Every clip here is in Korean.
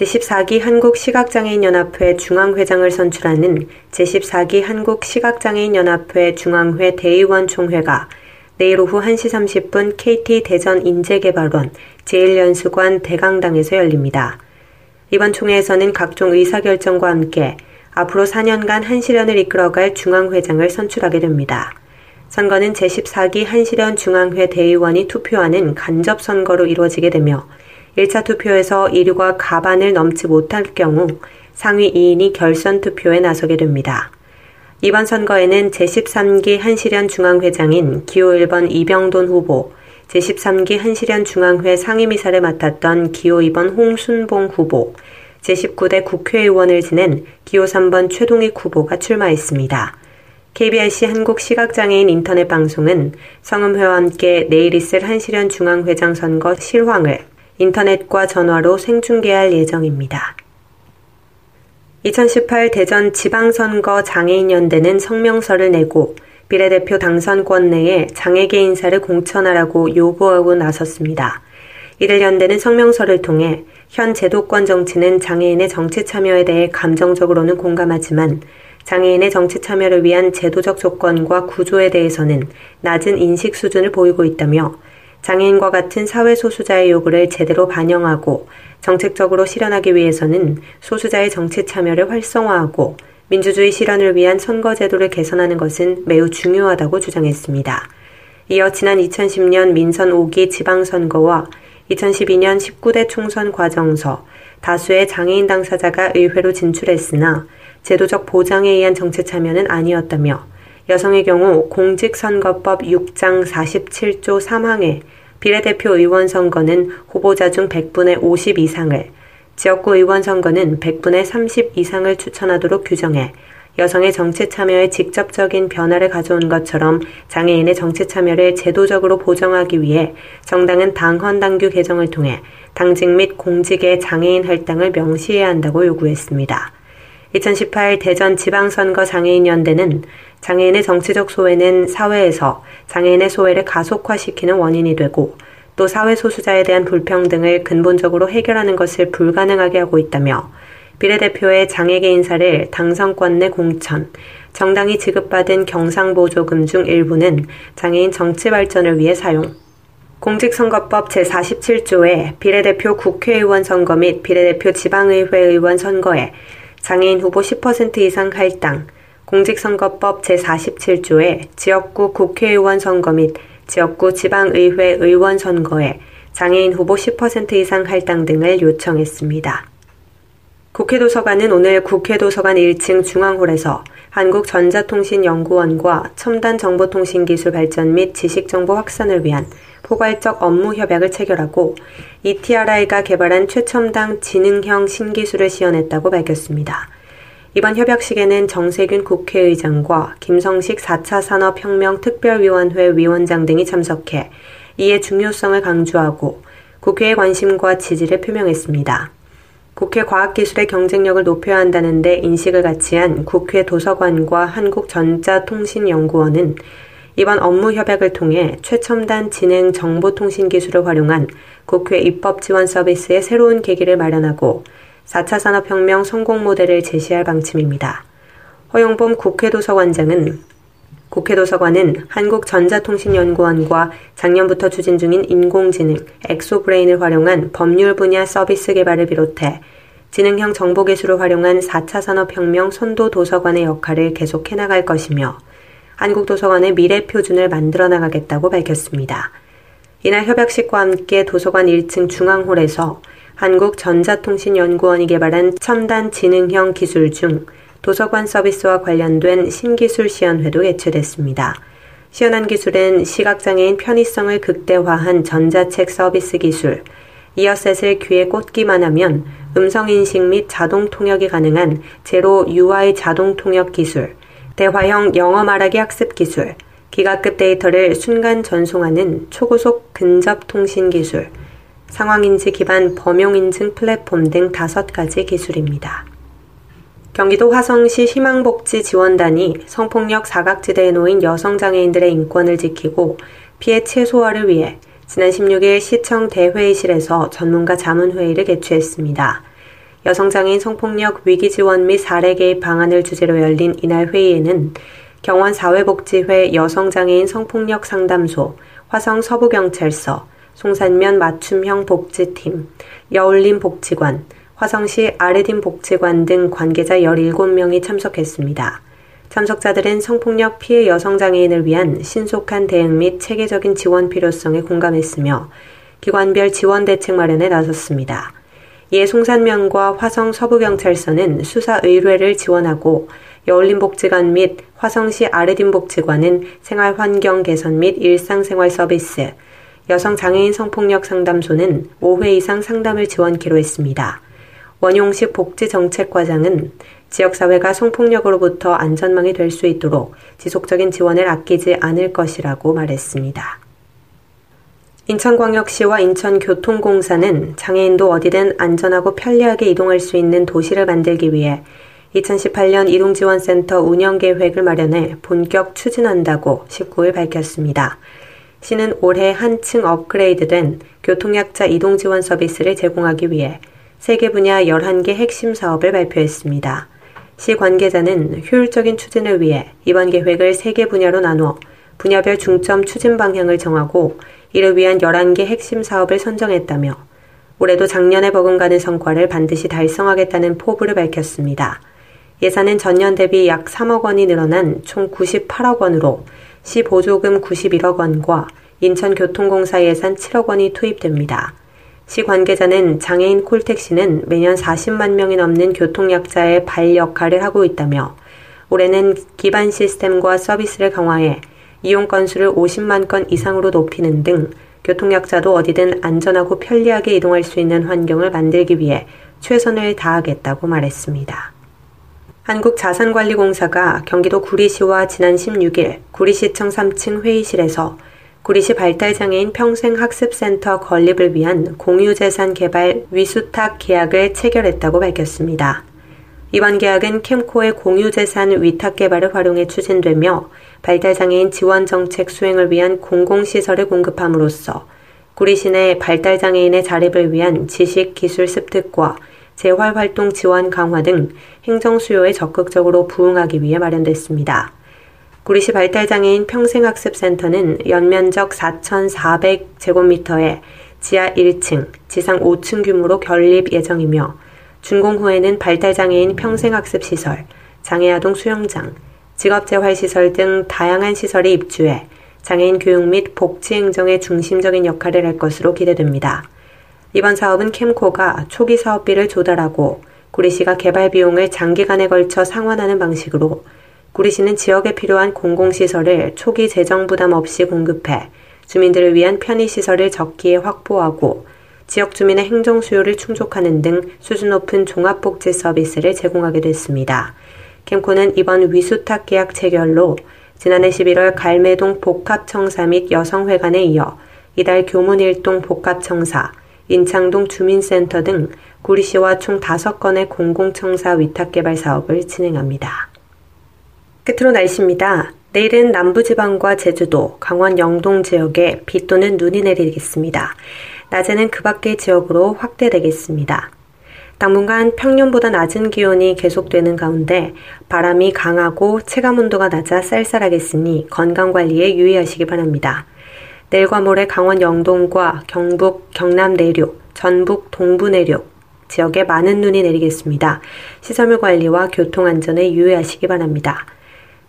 제14기 한국시각장애인연합회 중앙회장을 선출하는 제14기 한국시각장애인연합회 중앙회 대의원 총회가 내일 오후 1시 30분 KT 대전 인재개발원 제1연수관 대강당에서 열립니다. 이번 총회에서는 각종 의사결정과 함께 앞으로 4년간 한시련을 이끌어갈 중앙회장을 선출하게 됩니다. 선거는 제14기 한시련 중앙회 대의원이 투표하는 간접선거로 이루어지게 되며 1차 투표에서 1위가 가반을 넘지 못할 경우 상위 2인이 결선 투표에 나서게 됩니다. 이번 선거에는 제13기 한시련 중앙회장인 기호 1번 이병돈 후보, 제13기 한시련 중앙회 상임이사를 맡았던 기호 2번 홍순봉 후보, 제19대 국회의원을 지낸 기호 3번 최동익 후보가 출마했습니다. KBRC 한국시각장애인 인터넷 방송은 성음회와 함께 내일 있을 한시련 중앙회장 선거 실황을 인터넷과 전화로 생중계할 예정입니다. 2018 대전 지방선거 장애인연대는 성명서를 내고 비례대표 당선권 내에 장애계 인사를 공천하라고 요구하고 나섰습니다. 이를 연대는 성명서를 통해 현 제도권 정치는 장애인의 정치 참여에 대해 감정적으로는 공감하지만 장애인의 정치 참여를 위한 제도적 조건과 구조에 대해서는 낮은 인식 수준을 보이고 있다며 장애인과 같은 사회 소수자의 요구를 제대로 반영하고 정책적으로 실현하기 위해서는 소수자의 정치 참여를 활성화하고 민주주의 실현을 위한 선거제도를 개선하는 것은 매우 중요하다고 주장했습니다. 이어 지난 2010년 민선 5기 지방선거와 2012년 19대 총선 과정서 다수의 장애인 당사자가 의회로 진출했으나 제도적 보장에 의한 정치 참여는 아니었다며 여성의 경우 공직선거법 6장 47조 3항에 비례대표 의원 선거는 후보자 중 100분의 50 이상을, 지역구 의원 선거는 100분의 30 이상을 추천하도록 규정해 여성의 정치 참여에 직접적인 변화를 가져온 것처럼 장애인의 정치 참여를 제도적으로 보정하기 위해 정당은 당헌 당규 개정을 통해 당직 및 공직의 장애인 할당을 명시해야 한다고 요구했습니다. 2018 대전 지방선거 장애인연대는 장애인의 정치적 소외는 사회에서 장애인의 소외를 가속화시키는 원인이 되고 또 사회 소수자에 대한 불평등을 근본적으로 해결하는 것을 불가능하게 하고 있다며 비례대표의 장애계 인사를 당선권 내 공천, 정당이 지급받은 경상보조금 중 일부는 장애인 정치 발전을 위해 사용, 공직선거법 제47조에 비례대표 국회의원 선거 및 비례대표 지방의회 의원 선거에 장애인 후보 10% 이상 할당, 공직선거법 제47조에 지역구 국회의원 선거 및 지역구 지방의회 의원 선거에 장애인 후보 10% 이상 할당 등을 요청했습니다. 국회도서관은 오늘 국회도서관 1층 중앙홀에서 한국전자통신연구원과 첨단정보통신기술 발전 및 지식정보 확산을 위한 포괄적 업무 협약을 체결하고 ETRI가 개발한 최첨단 지능형 신기술을 시연했다고 밝혔습니다. 이번 협약식에는 정세균 국회의장과 김성식 4차 산업혁명 특별위원회 위원장 등이 참석해 이의 중요성을 강조하고 국회의 관심과 지지를 표명했습니다. 국회 과학기술의 경쟁력을 높여야 한다는데 인식을 같이 한 국회 도서관과 한국전자통신연구원은 이번 업무 협약을 통해 최첨단 진행 정보통신 기술을 활용한 국회 입법 지원 서비스의 새로운 계기를 마련하고 4차 산업혁명 성공 모델을 제시할 방침입니다. 허용범 국회도서관장은 국회도서관은 한국전자통신연구원과 작년부터 추진 중인 인공지능 엑소브레인을 활용한 법률 분야 서비스 개발을 비롯해 지능형 정보기술을 활용한 4차 산업혁명 선도 도서관의 역할을 계속해 나갈 것이며 한국도서관의 미래 표준을 만들어 나가겠다고 밝혔습니다. 이날 협약식과 함께 도서관 1층 중앙홀에서 한국전자통신연구원이 개발한 첨단 지능형 기술 중 도서관 서비스와 관련된 신기술 시연회도 개최됐습니다. 시연한 기술은 시각장애인 편의성을 극대화한 전자책 서비스 기술, 이어셋을 귀에 꽂기만 하면 음성인식 및 자동 통역이 가능한 제로 UI 자동 통역 기술, 대화형 영어 말하기 학습 기술, 기가급 데이터를 순간 전송하는 초고속 근접 통신 기술, 상황인지 기반 범용인증 플랫폼 등 다섯 가지 기술입니다. 경기도 화성시 희망복지지원단이 성폭력 사각지대에 놓인 여성장애인들의 인권을 지키고 피해 최소화를 위해 지난 16일 시청 대회의실에서 전문가 자문회의를 개최했습니다. 여성장애인 성폭력 위기 지원 및 사례 개입 방안을 주제로 열린 이날 회의에는 경원 사회복지회 여성장애인 성폭력 상담소, 화성 서부경찰서, 송산면 맞춤형 복지팀, 여울림 복지관, 화성시 아르딘 복지관 등 관계자 17명이 참석했습니다. 참석자들은 성폭력 피해 여성장애인을 위한 신속한 대응 및 체계적인 지원 필요성에 공감했으며 기관별 지원 대책 마련에 나섰습니다. 이에 송산면과 화성 서부경찰서는 수사 의뢰를 지원하고 여울림복지관 및 화성시 아르딘복지관은 생활환경 개선 및 일상생활 서비스, 여성장애인 성폭력 상담소는 5회 이상 상담을 지원키로 했습니다. 원용식 복지정책과장은 지역사회가 성폭력으로부터 안전망이 될 수 있도록 지속적인 지원을 아끼지 않을 것이라고 말했습니다. 인천광역시와 인천교통공사는 장애인도 어디든 안전하고 편리하게 이동할 수 있는 도시를 만들기 위해 2018년 이동지원센터 운영 계획을 마련해 본격 추진한다고 19일 밝혔습니다. 시는 올해 한층 업그레이드된 교통약자 이동지원 서비스를 제공하기 위해 세계 분야 11개 핵심 사업을 발표했습니다. 시 관계자는 효율적인 추진을 위해 이번 계획을 3개 분야로 나누어 분야별 중점 추진 방향을 정하고 이를 위한 11개 핵심 사업을 선정했다며 올해도 작년에 버금가는 성과를 반드시 달성하겠다는 포부를 밝혔습니다. 예산은 전년 대비 약 3억 원이 늘어난 총 98억 원으로 시 보조금 91억 원과 인천교통공사 예산 7억 원이 투입됩니다. 시 관계자는 장애인 콜택시는 매년 40만 명이 넘는 교통약자의 발 역할을 하고 있다며 올해는 기반 시스템과 서비스를 강화해 이용 건수를 50만 건 이상으로 높이는 등 교통약자도 어디든 안전하고 편리하게 이동할 수 있는 환경을 만들기 위해 최선을 다하겠다고 말했습니다. 한국자산관리공사가 경기도 구리시와 지난 16일 구리시청 3층 회의실에서 구리시 발달장애인 평생학습센터 건립을 위한 공유재산 개발 위수탁 계약을 체결했다고 밝혔습니다. 이번 계약은 캠코의 공유재산 위탁 개발을 활용해 추진되며 발달장애인 지원 정책 수행을 위한 공공시설을 공급함으로써 구리시 내 발달장애인의 자립을 위한 지식 기술 습득과 재활활동 지원 강화 등 행정 수요에 적극적으로 부응하기 위해 마련됐습니다. 구리시 발달장애인 평생학습센터는 연면적 4,400제곱미터에 지하 1층, 지상 5층 규모로 결립 예정이며 준공 후에는 발달장애인 평생학습시설, 장애아동 수영장, 직업재활시설 등 다양한 시설이 입주해 장애인 교육 및 복지 행정의 중심적인 역할을 할 것으로 기대됩니다. 이번 사업은 캠코가 초기 사업비를 조달하고 구리시가 개발 비용을 장기간에 걸쳐 상환하는 방식으로 구리시는 지역에 필요한 공공시설을 초기 재정 부담 없이 공급해 주민들을 위한 편의시설을 적기에 확보하고 지역 주민의 행정 수요를 충족하는 등 수준 높은 종합복지 서비스를 제공하게 됐습니다. 캠코는 이번 위수탁 계약 체결로 지난해 11월 갈매동 복합청사 및 여성회관에 이어 이달 교문일동 복합청사, 인창동 주민센터 등 구리시와 총 5건의 공공청사 위탁개발 사업을 진행합니다. 끝으로 날씨입니다. 내일은 남부지방과 제주도, 강원 영동 지역에 비 또는 눈이 내리겠습니다. 낮에는 그 밖의 지역으로 확대되겠습니다. 당분간 평년보다 낮은 기온이 계속되는 가운데 바람이 강하고 체감 온도가 낮아 쌀쌀하겠으니 건강 관리에 유의하시기 바랍니다. 내일과 모레 강원 영동과 경북, 경남 내륙, 전북 동부 내륙 지역에 많은 눈이 내리겠습니다. 시설물 관리와 교통 안전에 유의하시기 바랍니다.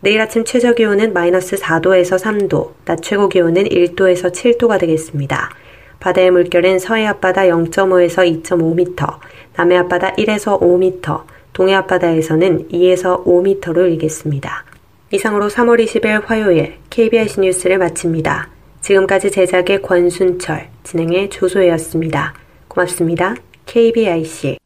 내일 아침 최저 기온은 마이너스 4도에서 3도, 낮 최고 기온은 1도에서 7도가 되겠습니다. 바다의 물결은 서해 앞바다 0.5에서 2.5m, 남해 앞바다 1에서 5m, 동해 앞바다에서는 2에서 5m로 일겠습니다. 이상으로 3월 20일 화요일 KBS 뉴스를 마칩니다. 지금까지 제작의 권순철, 진행의 조소혜였습니다. 고맙습니다. KBIC